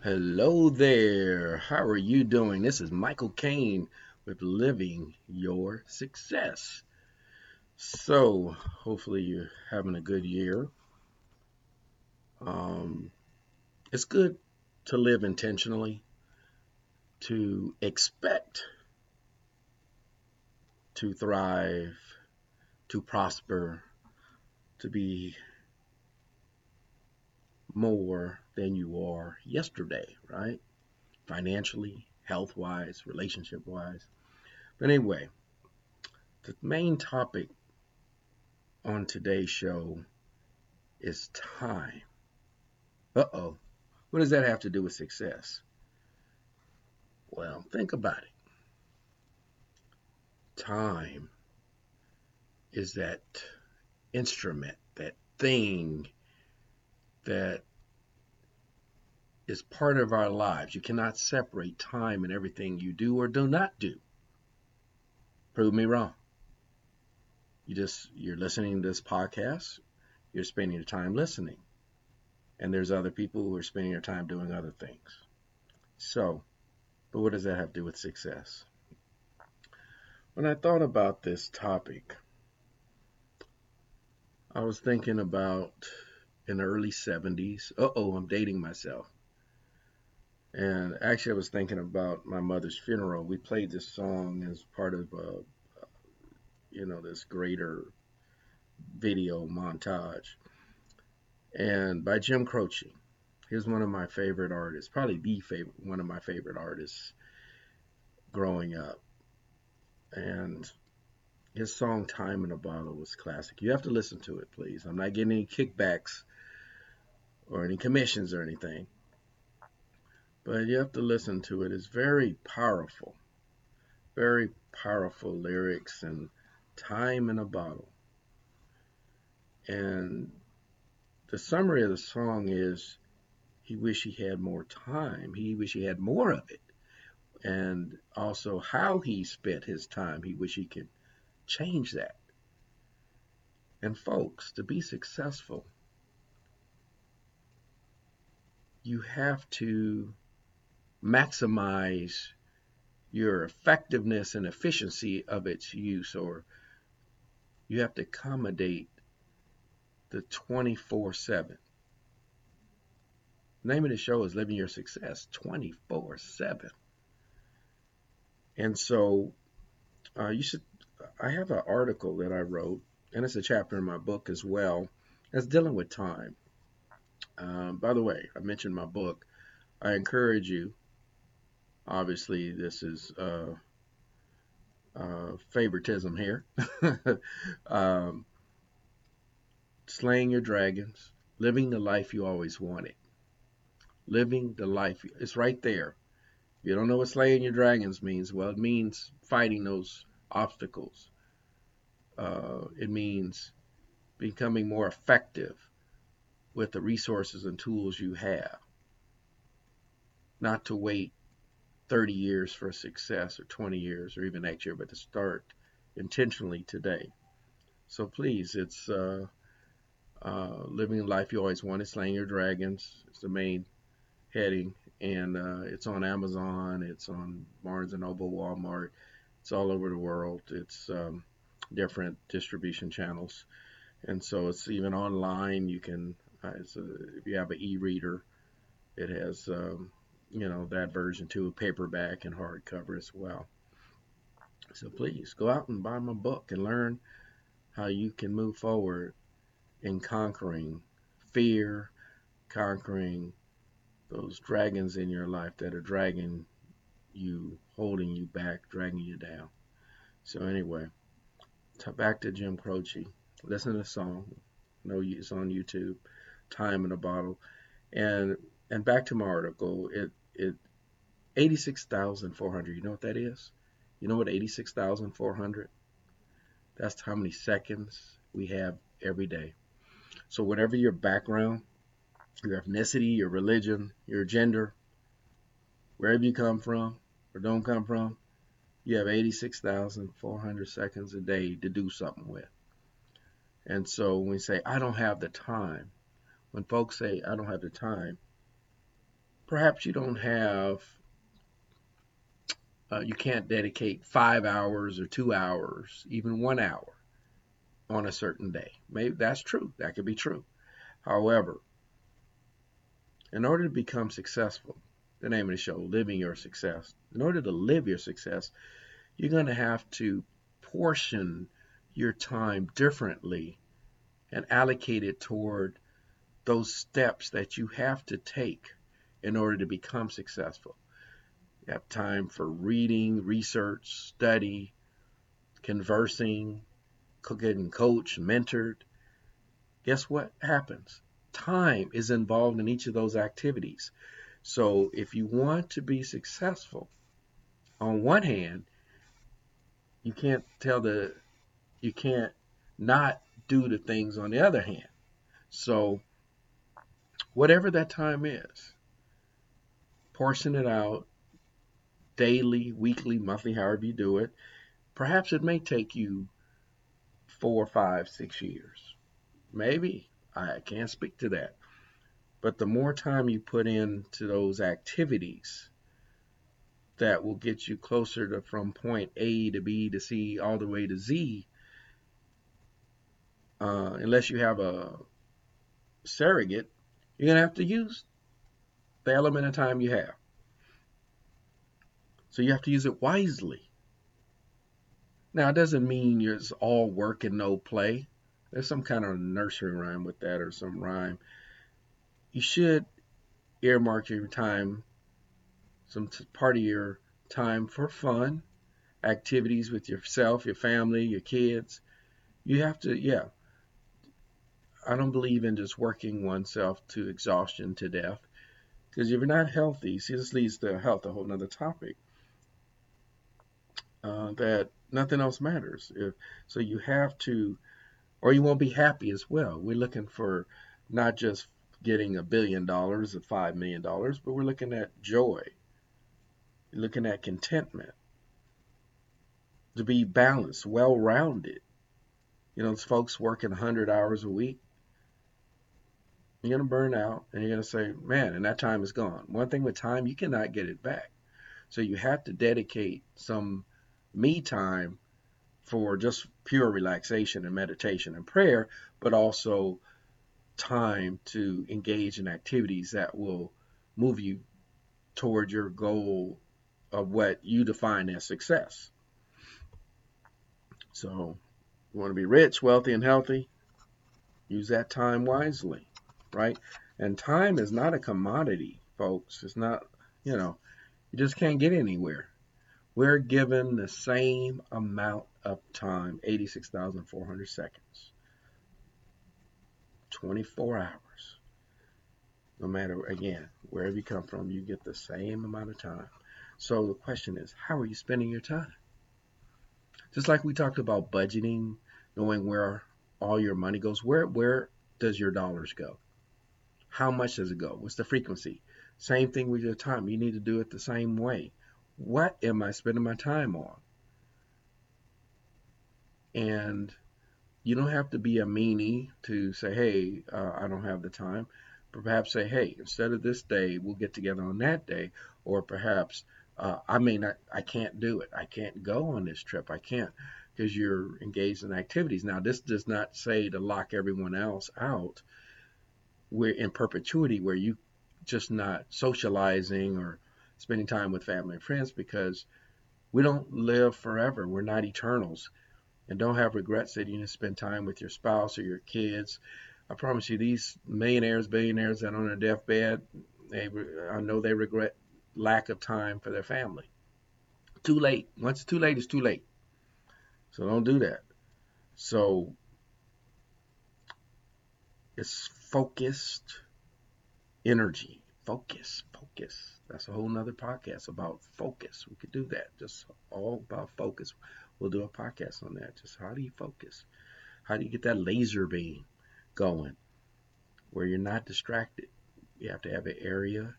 Hello there. How are you doing? This is Michael Kane with Living Your Success. So, hopefully, you're having a good year. Um, it's good to live intentionally, to expect to thrive, to prosper, to be more than you are yesterday, right? Financially, health wise, relationship wise. But anyway, the main topic on today's show is time. Uh oh. What does that have to do with success? Well, think about it. Time is that instrument, that thing that is part of our lives. You cannot separate time and everything you do or do not do. Prove me wrong. You just you're listening to this podcast, you're spending your time listening. And there's other people who are spending their time doing other things. So, but what does that have to do with success? When I thought about this topic, I was thinking about in the early 70s. Uh oh, I'm dating myself. And actually, I was thinking about my mother's funeral. We played this song as part of, uh, you know, this greater video montage. And by Jim Croce. He's one of my favorite artists, probably the favorite, one of my favorite artists growing up. And his song Time in a Bottle was classic. You have to listen to it, please. I'm not getting any kickbacks or any commissions or anything but you have to listen to it. It's very powerful, very powerful lyrics and time in a bottle. And the summary of the song is he wish he had more time. He wish he had more of it. And also how he spent his time. He wish he could change that. And folks, to be successful, you have to maximize your effectiveness and efficiency of its use, or you have to accommodate the 24 7. name of the show is Living Your Success 24 7. And so uh, you should, I have an article that I wrote, and it's a chapter in my book as well, that's dealing with time. Um, by the way, I mentioned my book. I encourage you obviously this is uh, uh, favoritism here. um, slaying your dragons, living the life you always wanted. Living the life, it's right there. If you don't know what slaying your dragons means, well, it means fighting those obstacles. Uh, it means becoming more effective with the resources and tools you have. Not to wait 30 years for success or 20 years or even next year, but to start intentionally today. So please, it's uh, uh, living life you always wanted, slaying your dragons. It's the main heading, and uh, it's on Amazon. It's on Barnes and Noble, Walmart. It's all over the world. It's um, different distribution channels, and so it's even online. You can, uh, a, if you have an e-reader, it has um, you know, that version too, a paperback and hardcover as well. So please go out and buy my book and learn how you can move forward in conquering fear, conquering those dragons in your life that are dragging you, holding you back, dragging you down. So anyway, back to Jim Croce. Listen to the song. No, it's on YouTube. Time in a bottle, and and back to my article. It it 86,400. You know what that is? You know what 86,400? That's how many seconds we have every day. So whatever your background, your ethnicity, your religion, your gender, wherever you come from or don't come from, you have 86,400 seconds a day to do something with. And so when we say, I don't have the time, when folks say, I don't have the time, perhaps you don't have, uh, you can't dedicate five hours or two hours, even one hour on a certain day. Maybe that's true. That could be true. However, in order to become successful, the name of the show, Living Your Success, in order to live your success, you're going to have to portion your time differently and allocate it toward those steps that you have to take in order to become successful. You have time for reading, research, study, conversing, getting coached, mentored. Guess what happens? Time is involved in each of those activities. So if you want to be successful, on one hand, you can't tell the you can't not do the things on the other hand. So whatever that time is, portion it out daily, weekly, monthly, however you do it. Perhaps it may take you four, five, six years. Maybe. I can't speak to that. But the more time you put into those activities that will get you closer to from point A to B to C all the way to Z, uh, unless you have a surrogate, you're going to have to use the element of time you have. So you have to use it wisely. Now, it doesn't mean it's all work and no play. There's some kind of nursery rhyme with that or some rhyme. You should earmark your time, some part of your time for fun, activities with yourself, your family, your kids. You have to, yeah. I don't believe in just working oneself to exhaustion to death. Because if you're not healthy, see, this leads to health, a whole nother topic. Uh, that nothing else matters. If, so you have to, or you won't be happy as well. We're looking for not just getting a billion dollars or five million dollars, but we're looking at joy, we're looking at contentment, to be balanced, well rounded. You know, folks working 100 hours a week, you're going to burn out and you're going to say, man, and that time is gone. One thing with time, you cannot get it back. So you have to dedicate some me time for just pure relaxation and meditation and prayer, but also time to engage in activities that will move you toward your goal of what you define as success. So, you want to be rich, wealthy, and healthy? Use that time wisely, right? And time is not a commodity, folks. It's not, you know, you just can't get anywhere. We're given the same amount of time 86,400 seconds 24 hours. No matter again wherever you come from you get the same amount of time. So the question is how are you spending your time? Just like we talked about budgeting knowing where all your money goes where where does your dollars go how much does it go what's the frequency same thing with your time you need to do it the same way what am I spending my time on? And you don't have to be a meanie to say, hey, uh, I don't have the time. Perhaps say, hey, instead of this day, we'll get together on that day. Or perhaps uh, I not, I can't do it. I can't go on this trip. I can't because you're engaged in activities. Now, this does not say to lock everyone else out. We're in perpetuity where you just not socializing or spending time with family and friends because we don't live forever. We're not eternals. And don't have regrets that you didn't spend time with your spouse or your kids. I promise you, these millionaires, billionaires that are on their deathbed, they, I know they regret lack of time for their family. Too late. Once it's too late, it's too late. So don't do that. So it's focused energy. Focus, focus. That's a whole nother podcast about focus. We could do that. Just all about focus. We'll do a podcast on that. Just how do you focus? How do you get that laser beam going where you're not distracted? You have to have an area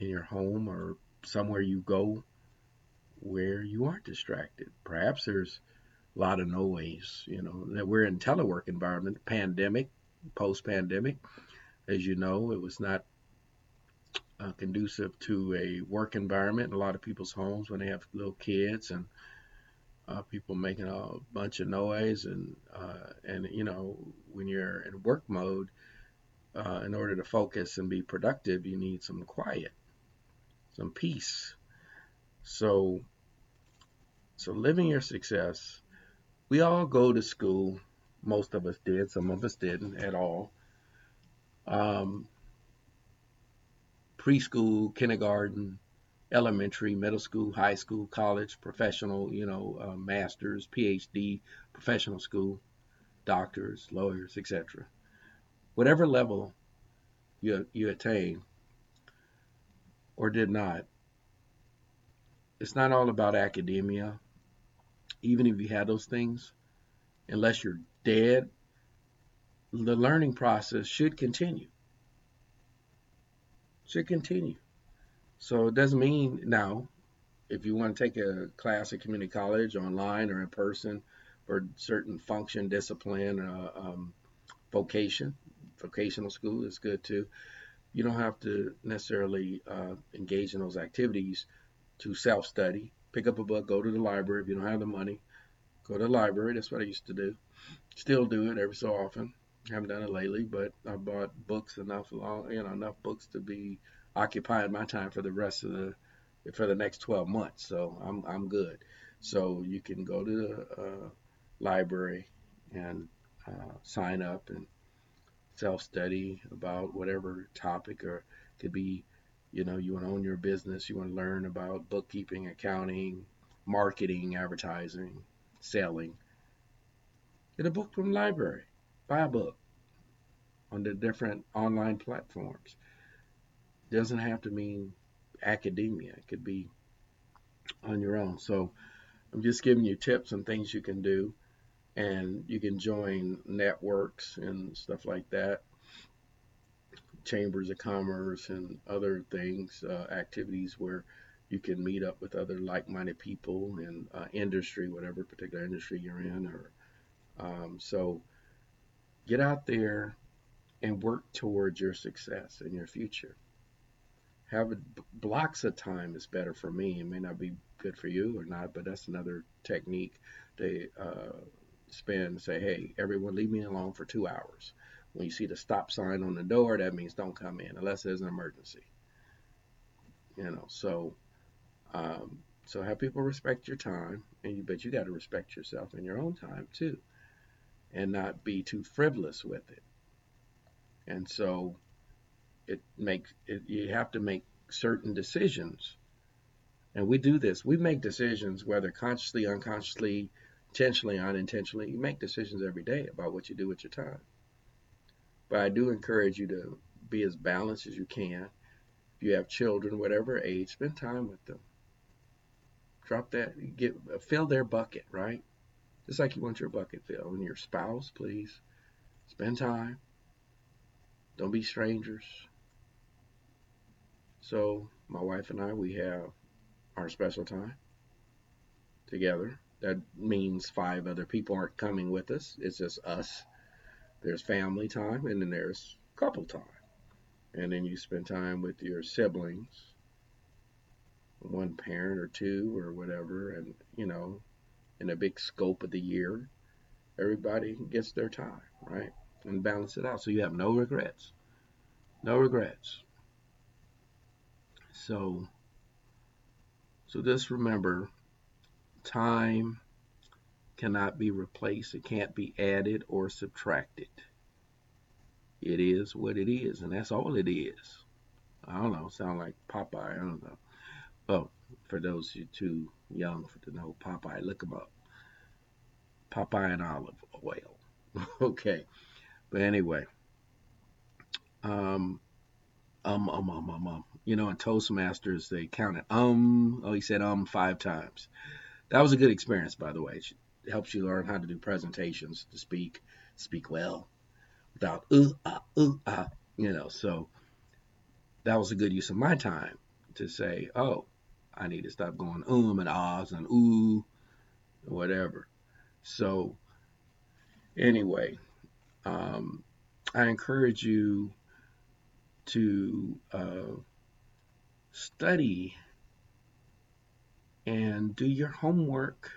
in your home or somewhere you go where you aren't distracted. Perhaps there's a lot of noise, you know, that we're in telework environment, pandemic, post pandemic. As you know, it was not uh, conducive to a work environment in a lot of people's homes when they have little kids and uh, people making a bunch of noise and uh, and you know when you're in work mode uh, in order to focus and be productive you need some quiet some peace so so living your success we all go to school most of us did some of us didn't at all um, preschool kindergarten elementary, middle school, high school, college, professional, you know, uh, masters, PhD, professional school, doctors, lawyers, etc. Whatever level you you attain or did not, it's not all about academia. Even if you had those things, unless you're dead, the learning process should continue. Should continue. So it doesn't mean now, if you want to take a class at community college online or in person for certain function, discipline, uh, um, vocation, vocational school is good too. You don't have to necessarily uh, engage in those activities to self study. Pick up a book, go to the library. If you don't have the money, go to the library. That's what I used to do. Still do it every so often. haven't done it lately, but I bought books enough, you know, enough books to be occupying my time for the rest of the for the next 12 months. So I'm I'm good. So you can go to the uh, library and uh, sign up and self study about whatever topic or could be you know you want to own your business you want to learn about bookkeeping accounting marketing advertising selling get a book from the library buy a book on the different online platforms doesn't have to mean academia. It could be on your own. So I'm just giving you tips and things you can do. And you can join networks and stuff like that, chambers of commerce and other things, uh, activities where you can meet up with other like-minded people in uh, industry, whatever particular industry you're in. Or um, so get out there and work towards your success in your future have blocks of time is better for me. It may not be good for you or not, but that's another technique to uh, spend. Say, hey, everyone, leave me alone for two hours. When you see the stop sign on the door, that means don't come in unless there's an emergency. You know, so um, so have people respect your time, and you, but you got to respect yourself in your own time too, and not be too frivolous with it. And so it makes it, you have to make certain decisions. And we do this. We make decisions whether consciously unconsciously intentionally unintentionally. You make decisions every day about what you do with your time. But i do encourage you to be as balanced as you can. If you have children whatever age spend time with them. Drop that get fill their bucket right just like you want your bucket filled and your spouse please spend time don't be strangers so my wife and I, we have our special time together. That means five other people aren't coming with us. It's just us. There's family time and then there's couple time. And then you spend time with your siblings, one parent or two or whatever, and you know, in a big scope of the year, everybody gets their time, right? And balance it out so you have no regrets. No regrets. So, so just remember, time cannot be replaced. It can't be added or subtracted. It is what it is, and that's all it is. I don't know. Sound like Popeye. I don't know. Well, for those you too young to know Popeye, look him up. Popeye and Olive Oyl. okay, but anyway, um, um, um, um, um, um. You know, in Toastmasters, they counted um. Oh, he said um five times. That was a good experience, by the way. It helps you learn how to do presentations, to speak, speak well, without uh, uh, uh, uh, you know. So that was a good use of my time to say, oh, I need to stop going um and ahs and ooh, whatever. So anyway, um, I encourage you to uh, study and do your homework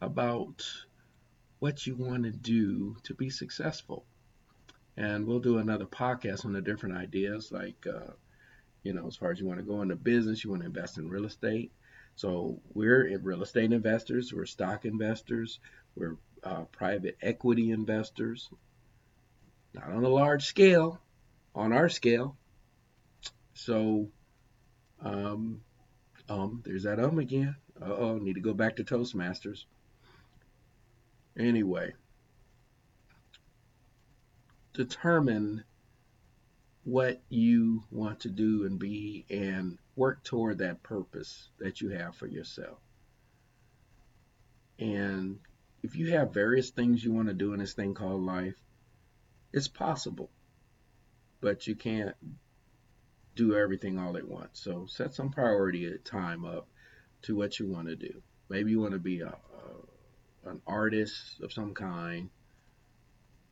about what you want to do to be successful. And we'll do another podcast on the different ideas, like, uh, you know, as far as you want to go into business, you want to invest in real estate. So we're real estate investors, we're stock investors, we're uh, private equity investors, not on a large scale, on our scale. So, um, um, there's that um again. Uh oh, need to go back to Toastmasters. Anyway, determine what you want to do and be and work toward that purpose that you have for yourself. And if you have various things you want to do in this thing called life, it's possible. But you can't do everything all at once. So set some priority at time up to what you want to do. Maybe you want to be a, a an artist of some kind.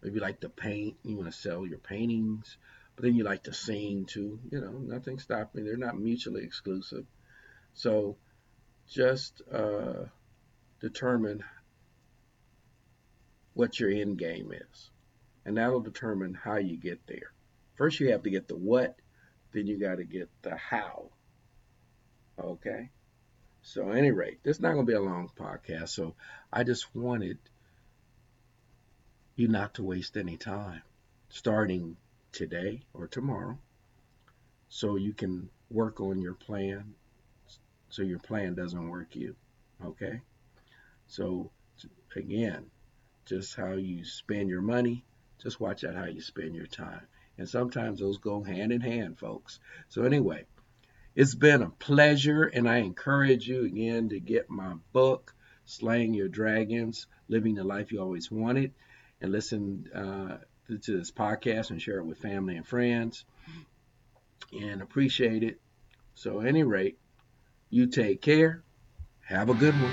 Maybe you like to paint. You want to sell your paintings, but then you like to sing too. You know, nothing stopping. They're not mutually exclusive. So just uh, determine what your end game is, and that'll determine how you get there. First, you have to get the what then you got to get the how. Okay? So, at any rate, this is not going to be a long podcast. So, I just wanted you not to waste any time starting today or tomorrow so you can work on your plan so your plan doesn't work you. Okay? So, again, just how you spend your money, just watch out how you spend your time. And sometimes those go hand in hand, folks. So, anyway, it's been a pleasure, and I encourage you again to get my book, Slaying Your Dragons Living the Life You Always Wanted, and listen uh, to this podcast and share it with family and friends. And appreciate it. So, at any rate, you take care. Have a good one.